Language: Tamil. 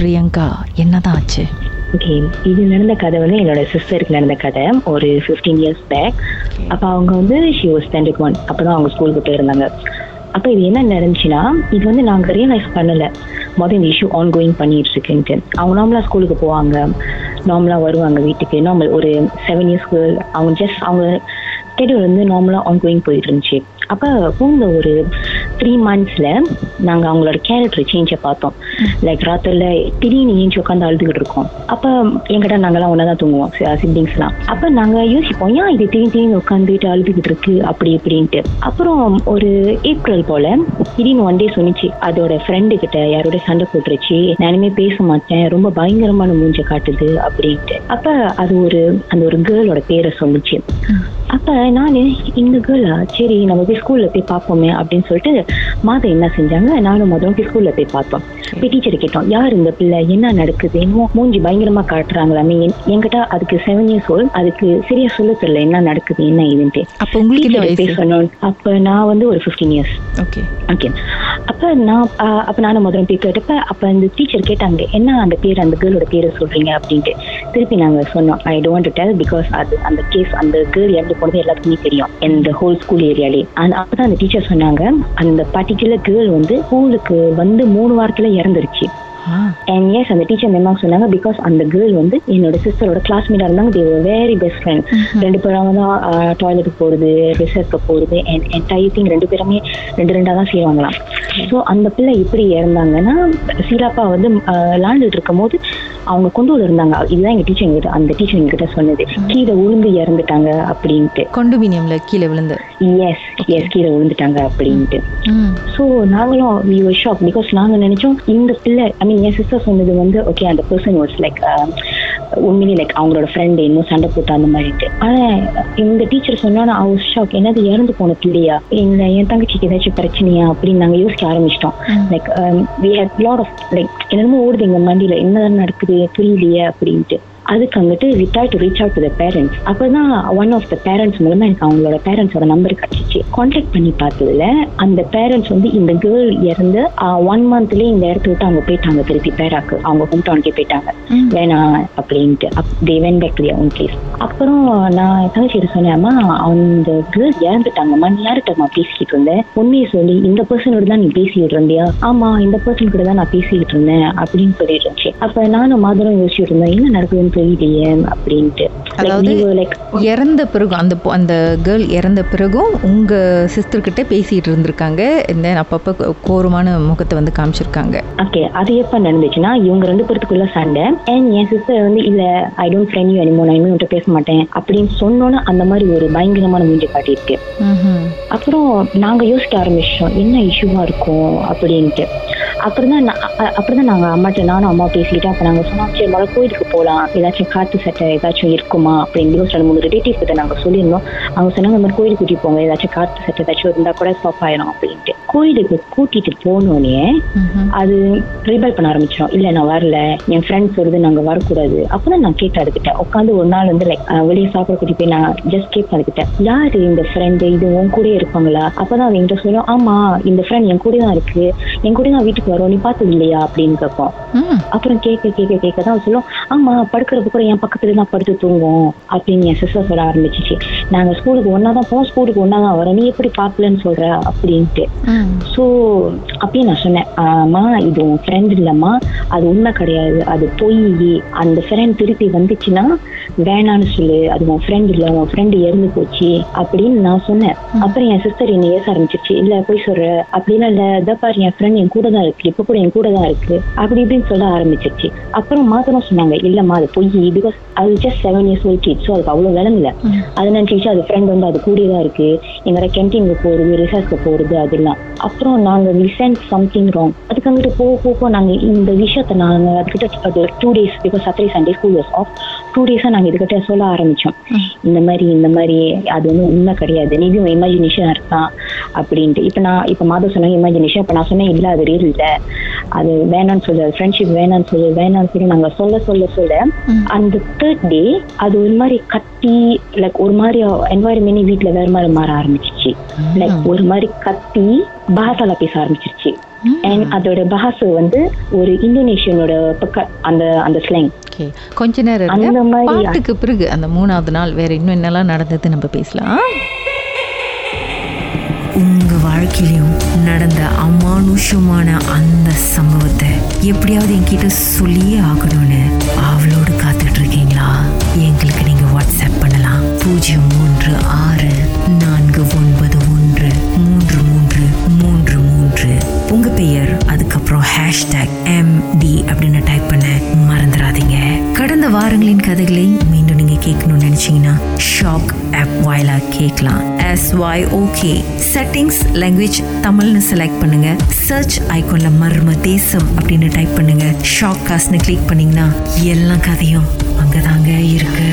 பிரியங்கா என்னதான் ஆச்சு? ஓகே இது நடந்த கதை வந்து என்னோட சிஸ்டருக்கு நடந்த கதை. ஒரு ஃபிஃப்டீன் இயர்ஸ் பேக் அப்போ அவங்க வந்து ஷி வாஸ் ஸ்டாண்டர்ட் ஒன் அப்போ தான் அவங்க ஸ்கூலுக்கு போயிருந்தாங்க. அப்போ இது என்ன நடந்துச்சுன்னா இது வந்து நாங்கள் ரியலைஸ் பண்ணலை. மொதல் இந்த இஷ்யூ ஆன் கோயிங் பண்ணிட்டு இருக்குன்ட்டு. அவங்க நார்மலாக ஸ்கூலுக்கு போவாங்க. நார்மலாக வருவாங்க வீட்டுக்கு. நார்மல் ஒரு செவன் இயர்ஸ்க்கு அவங்க ஜஸ்ட் அவங்க ஸ்கெடியூல் வந்து நார்மலாக ஆன் கோயிங் போயிட்டு இருந்துச்சு. அப்போ போன ஒரு த்ரீ மந்த்ஸில் நாங்கள் அவங்களோட கேரக்டர் சேஞ்சை பார்த்தோம். லைக் ராத்திரில திடீர்னு ஏஞ்சி உட்காந்து அழுதுகிட்டு இருக்கோம். அப்போ என்கிட்ட நாங்கள்லாம் ஒன்றா தான் தூங்குவோம் சிப்ளிங்ஸ்லாம் அப்போ நாங்கள் யோசிப்போம் ஏன் இது திடீர்னு திடீர்னு உட்காந்துட்டு அழுதுகிட்டு இருக்கு? அப்படி இப்படின்ட்டு. அப்புறம் ஒரு ஏப்ரல் போல் திடீர்னு ஒன் டே சொன்னிச்சு அதோட ஃப்ரெண்டு கிட்ட யாரோட சண்டை போட்டுருச்சு? நானுமே பேச மாட்டேன். ரொம்ப பயங்கரமான மூஞ்சை காட்டுது. அப்படின்ட்டு. அப்போ அது ஒரு அந்த ஒரு கேர்ளோட பேரை சொல்லுச்சு அப்போ நான் இந்த கேர்ளா சரி நம்ம போய் ஸ்கூலில் போய் பார்ப்போமே. அப்படின்னு சொல்லிட்டு மாதம் என்ன செஞ்சாங்க? நானும் போய் ஸ்கூல்ல போய் பார்த்தோம். போய் டீச்சர் கேட்டோம். யார் இந்த பிள்ளை? என்ன நடக்குது? மூஞ்சி பயங்கரமா காட்டுறாங்களாமே என்- என்கிட்ட அதுக்கு செவன் இயர்ஸ் ஓல்ட் அதுக்கு சரியா சொல்ல தெரியல. என்ன நடக்குது? என்ன இதுன்ட்டு அப்போ உங்களுக்கு சொன்னோம். அப்ப நான் வந்து ஒரு ஃபிஃப்டீன் இயர்ஸ் ஓகே ஓகே அப்ப நான் அப்ப நானும் முதல்ல போய் கேட்டப்ப அப்ப அந்த டீச்சர் கேட்டாங்க என்ன அந்த பேர் அந்த கேர்ளோட பேரை சொல்றீங்க? அப்படின்ட்டு. திருப்பி நாங்க சொன்னோம். I don't to tell because அது அந்த கேஸ் அந்த கேர்ள் இறந்து போனது எல்லாத்துக்குமே தெரியும். இந்த ஹோல் ஸ்கூல் ஏரியாலே அந்த அப்பதான் அந்த டீச்சர் சொன்னாங்க அந்த பர்டிகுலர் கேர்ள் வந்து ஸ்கூலுக்கு வந்து மூணு வாரத்துல இறந்துருச்சு. அண்ட் எஸ் அந்த டீச்சர் என்ன சொன்னாங்க பிகாஸ் அந்த கேர்ள் வந்து என்னோட சிஸ்டரோட கிளாஸ்மேட்டா இருந்தாங்க தே வெரி பெஸ்ட் ஃப்ரெண்ட் ரெண்டு பேரும் தான் டாய்லெட்டுக்கு போறது ரிசர்ச்க்கு போறது அண்ட் என்டையர் திங் ரெண்டு பேருமே ரெண்டு ரெண்டா தான் செய்வாங்களாம். ஸோ அந்த பிள்ளை எப்படி இறந்தாங்கன்னா சீராப்பா வந்து விளாண்டுட்டு இருக்கும் போது அவங்க கொண்டு வந்து இருந்தாங்க. இதுதான் எங்க டீச்சர் எங்கிட்ட அந்த டீச்சர் எங்ககிட்ட சொன்னது. கீழே உளுந்து இறந்துட்டாங்க அப்படின்ட்டு. கொண்டுபினியம்ல கீழே விழுந்து. எஸ் எஸ் கீழே விழுந்துட்டாங்க அப்படின்ட்டு. ஸோ நாங்களும் வி ஷாக் பிகாஸ் நாங்கள் நினைச்சோம் இந்த பிள்ளை மீன் என் சிஸ்டர் சொன்னது வந்து ஓகே அந்த பர்சன் வாஸ் லைக் உண்மையிலே லைக் அவங்களோட ஃப்ரெண்டு இன்னும் சண்டை போட்டு அந்த மாதிரிட்டு ஆனால் இந்த டீச்சர் I was ஷாக் என்னது இறந்து போன பிள்ளையா இல்லை என் தங்கச்சிக்கு ஏதாச்சும் பிரச்சனையா? அப்படின்னு நாங்கள் யோசிக்க ஆரம்பிச்சிட்டோம். Like we had lot of like என்னமோ ஓடுது எங்கள் மண்டியில். என்ன நடக்குது புரியலையே அப்படின்ட்டு. அதுக்கு அங்கிட்டு we try to reach out to the parents அப்பதான் ஒன் ஆஃப் த பேரண்ட்ஸ் மூலமா எனக்கு அவங்களோட பேரண்ட்ஸோட நம்பர் கிடைச்சிச்சு. கான்டாக்ட் பண்ணி பார்த்ததுல அந்த பேரண்ட்ஸ் வந்து இந்த கேர்ள் இறந்து ஒன் மந்த்லயே இந்த இடத்த விட்டு அவங்க போயிட்டாங்க திருப்பி பேராக்கு. அவங்க ஹோம் டவுனுக்கே போயிட்டாங்க வேணாம் அப்படின்ட்டு. They went back to own place அப்புறம் நான் தங்கச்சி சொன்னேம்மா அந்த கேர்ள் இறந்துட்டாங்கம்மா நீ யார்கிட்டம்மா பேசிக்கிட்டு இருந்தேன் உண்மையை சொல்லி இந்த பர்சனோட தான் நீ பேசிக்கிட்டு இருந்தியா? ஆமா இந்த பர்சன் கூட தான் நான் பேசிக்கிட்டு இருந்தேன் அப்படின்னு சொல்லிட்டு இருந்துச்சு. அப்ப நானும் மாதரம் யோசிச்சுட்டு இருந்தேன் என்ன நடக்குதுன்னு தெரியலையே அப்படின்ட்டு. அதாவது இறந்த பிறகு அந்த அந்த கேர்ள் இறந்த பிறகும் உங்க சிஸ்டர் கிட்ட பேசிட்டு இருந்திருக்காங்க. இந்த அப்பப்போ கோரமான முகத்தை வந்து காமிச்சிருக்காங்க. ஓகே அது எப்ப நடந்துச்சுன்னா இவங்க ரெண்டு பேருக்குள்ள சண்டை. அண்ட் என் சிஸ்டர் வந்து இல்ல ஐ டோன்ட் ஃப்ரெண்ட் யூ அனிமோ நான் இனிமே உன்கிட்ட பேச மாட்டேன். அப்படின்னு சொன்னோன்னா அந்த மாதிரி ஒரு பயங்கரமான மூஞ்சி காட்டியிருக்கு. அப்புறம் நாங்க யோசிக்க ஆரம்பிச்சோம் என்ன இஷ்யூவா இருக்கும்? அப்படின்ட்டு. அப்புறம் தான் அப்புறம் தான் நாங்க அம்மாட்ட நானும் அம்மா பேசிக்கிட்டு அப்ப நாங்க சொன்னோம் சரி முதல்ல கோயிலுக்கு போகலாம் ஏதாச்சும் காத்து சட்டை ஏதாச்சும் இருக்குமா அப்படின்னு பிகாஸ் ரெண்டு மூணு ரிலேட்டிவ் கிட்ட நாங்க சொல்லியிருந்தோம். அவங்க சொன்னாங்க இந்த மாதிரி கோயிலுக்கு கூட்டிட்டு போங்க. ஏதாச்சும் காத்து சட்டை ஏதாச்சும் இருந்தா கூட ஸ்டாப் ஆயிரும் அப்படின்ட்டு. கோயிலுக்கு கூட்டிட்டு போனோடனே. அது ரிபல் பண்ண ஆரம்பிச்சிடும் இல்ல நான் வரல. என் ஃப்ரெண்ட்ஸ் வருது நாங்க வரக்கூடாது. அப்பதான் நான் கேட்டு அதுக்கிட்ட உட்காந்து ஒரு நாள் வந்து லைக் வெளியே சாப்பிட கூட்டி போய் நான் ஜஸ்ட் கேட்பேன் அதுக்கிட்ட யாரு இந்த ஃப்ரெண்டு இது உன் கூட இருப்பாங்களா? அப்பதான் அவங்க என்கிட்ட சொல்லும் ஆமா இந்த ஃப்ரெண்ட் என் கூட தான் இருக்கு. என் கூட தான் வீட்டுக்கு வரும். நீ பார்த்தது இல்லையா? அப்படின்னு கேட்போம். அப்புறம் கேட்க கேட்க கேட்க தான் சொல்லும் ஆமா படுக்கிறப்ப கூட என் பக்கத்துல தான் படுத்து தூங்கும் அப்படின்னு என் சிஸ்டர் சொல்ல ஆரம்பிச்சிச்சு. நாங்க ஸ்கூலுக்கு ஒன்னா தான் போவோம் ஸ்கூலுக்கு ஒன்னா தான் வரோம். நீ எப்படி பாக்கலன்னு சொல்ற? அப்படின்ட்டு. ஸோ அப்பயே நான் சொன்னேன் ஆமா இது உன் ஃப்ரெண்ட் இல்லம்மா. அது உண்மை கிடையாது. அது பொய். அந்த ஃப்ரெண்ட் திருப்பி வந்துச்சுன்னா வேணான்னு சொல்லு. அது உன் ஃப்ரெண்ட் இல்ல உன் ஃப்ரெண்டு இறந்து போச்சு. அப்படின்னு நான் சொன்னேன். அப்புறம் என் சிஸ்டர் என்னை ஏச ஆரம்பிச்சிருச்சு. இல்ல போய் சொல்ற. அப்படிலாம் இல்ல இதை பாரு என் ஃப்ரெண்ட் என் கூட தான் இருக்கு. இப்ப கூட என் கூட தான் இருக்கு. அப்படி இப்படின்னு சொல்ல ஆரம்பிச்சிருச்சு. அப்புறம் மாத்தணும் சொன்னாங்க. இல்லம்மா அது பொய். பிகாஸ் அது just seven years old kid so அதுக்கு அவ்வளவு விளங்கல. அது நினைச்சிச்சு அது ஃப்ரெண்ட் வந்து அது கூடிய தான் இருக்கு. எங்களோட கேன்டீனுக்கு போறது ரிசர்ச்க்கு போறது அதெல்லாம். அப்புறம் நாங்க லிசன் சம்திங் ராங் அதுக்கு அங்கிட்டு போக போக நாங்க இந்த விஷயத்த நாங்க அதுக்கிட்ட two days because Saturday Sunday school was off two டேஸா நாங்க இதுக்கிட்ட சொல்ல ஆரம்பிச்சோம். இந்த மாதிரி இந்த மாதிரி அது வந்து உண்மை கிடையாது. நீ இமேஜினேஷன் இருக்கான் அப்படின்ட்டு. இப்ப நான் இப்ப மாதம் சொன்ன இமேஜினேஷன் இப்ப நான் சொன்னேன் இல்ல அது ரியல் இல்ல. அது வேணாம்னு சொல்லு ஃப்ரெண்ட்ஷிப் வேணாம்னு சொல்லு வேணாம்னு சொல்லி நாங்க சொல்ல சொல்ல சொல்ல அந்த தேர்ட் டே அது ஒரு மாதிரி கத்தி லைக் ஒரு மாதிரி என்வாயர்மெண்ட் வீட்ல வேற மாதிரி மாற ஆரம்பிச்சிச்சு லைக் ஒரு மாதிரி கத்தி பாசால பேச ஆரம்பிச்சிருச்சு. அண்ட் அதோட பாஷை வந்து ஒரு இந்தோனேஷியனோட பக்க அந்த அந்த ஸ்லாங் ஓகே. கொஞ்ச நேரம் இருங்க. பாட்டுக்கு பிறகு அந்த மூணாவது நாள் வேற இன்னும் என்னெல்லாம் நடந்தது நம்ம பேசலாம். உங்க வாழ்க்கையிலும் நடந்த அமானுஷமான அந்த சம்பவத்தை எப்படியாவது என்கிட்ட சொல்லியே ஆகணும்னு அவளோடு காத்துட்டு இருக்கீங்களா எங்களுக்கு நீங்க வாட்ஸ்அப் பண்ணலாம். பூஜ்ஜியம் மூன்று ஆறு நான்கு ஒன்பது ஒன்று மூன்று மூன்று மூன்று மூன்று. உங்க பெயர் அதுக்கப்புறம் ஹேஷ்டேக் எம் டி அப்படின்னு டைப் பண்ண. வாரங்களின் கதைகளை மீண்டும் நீங்க கேட்கணும்னு நினைச்சீங்கன்னா ஷாக் ஆப் வாயிலா கேட்கலாம். S Y okay settings language தமிழ்னு செலக்ட் பண்ணுங்க. சர்ச் ஐக்கோன்ல மர்ம தேசம் அப்படின்னு டைப் பண்ணுங்க. ஷாக் காஸ்ட்னு கிளிக் பண்ணீங்கன்னா எல்லா கதையும் அங்கதாங்க இருக்கு.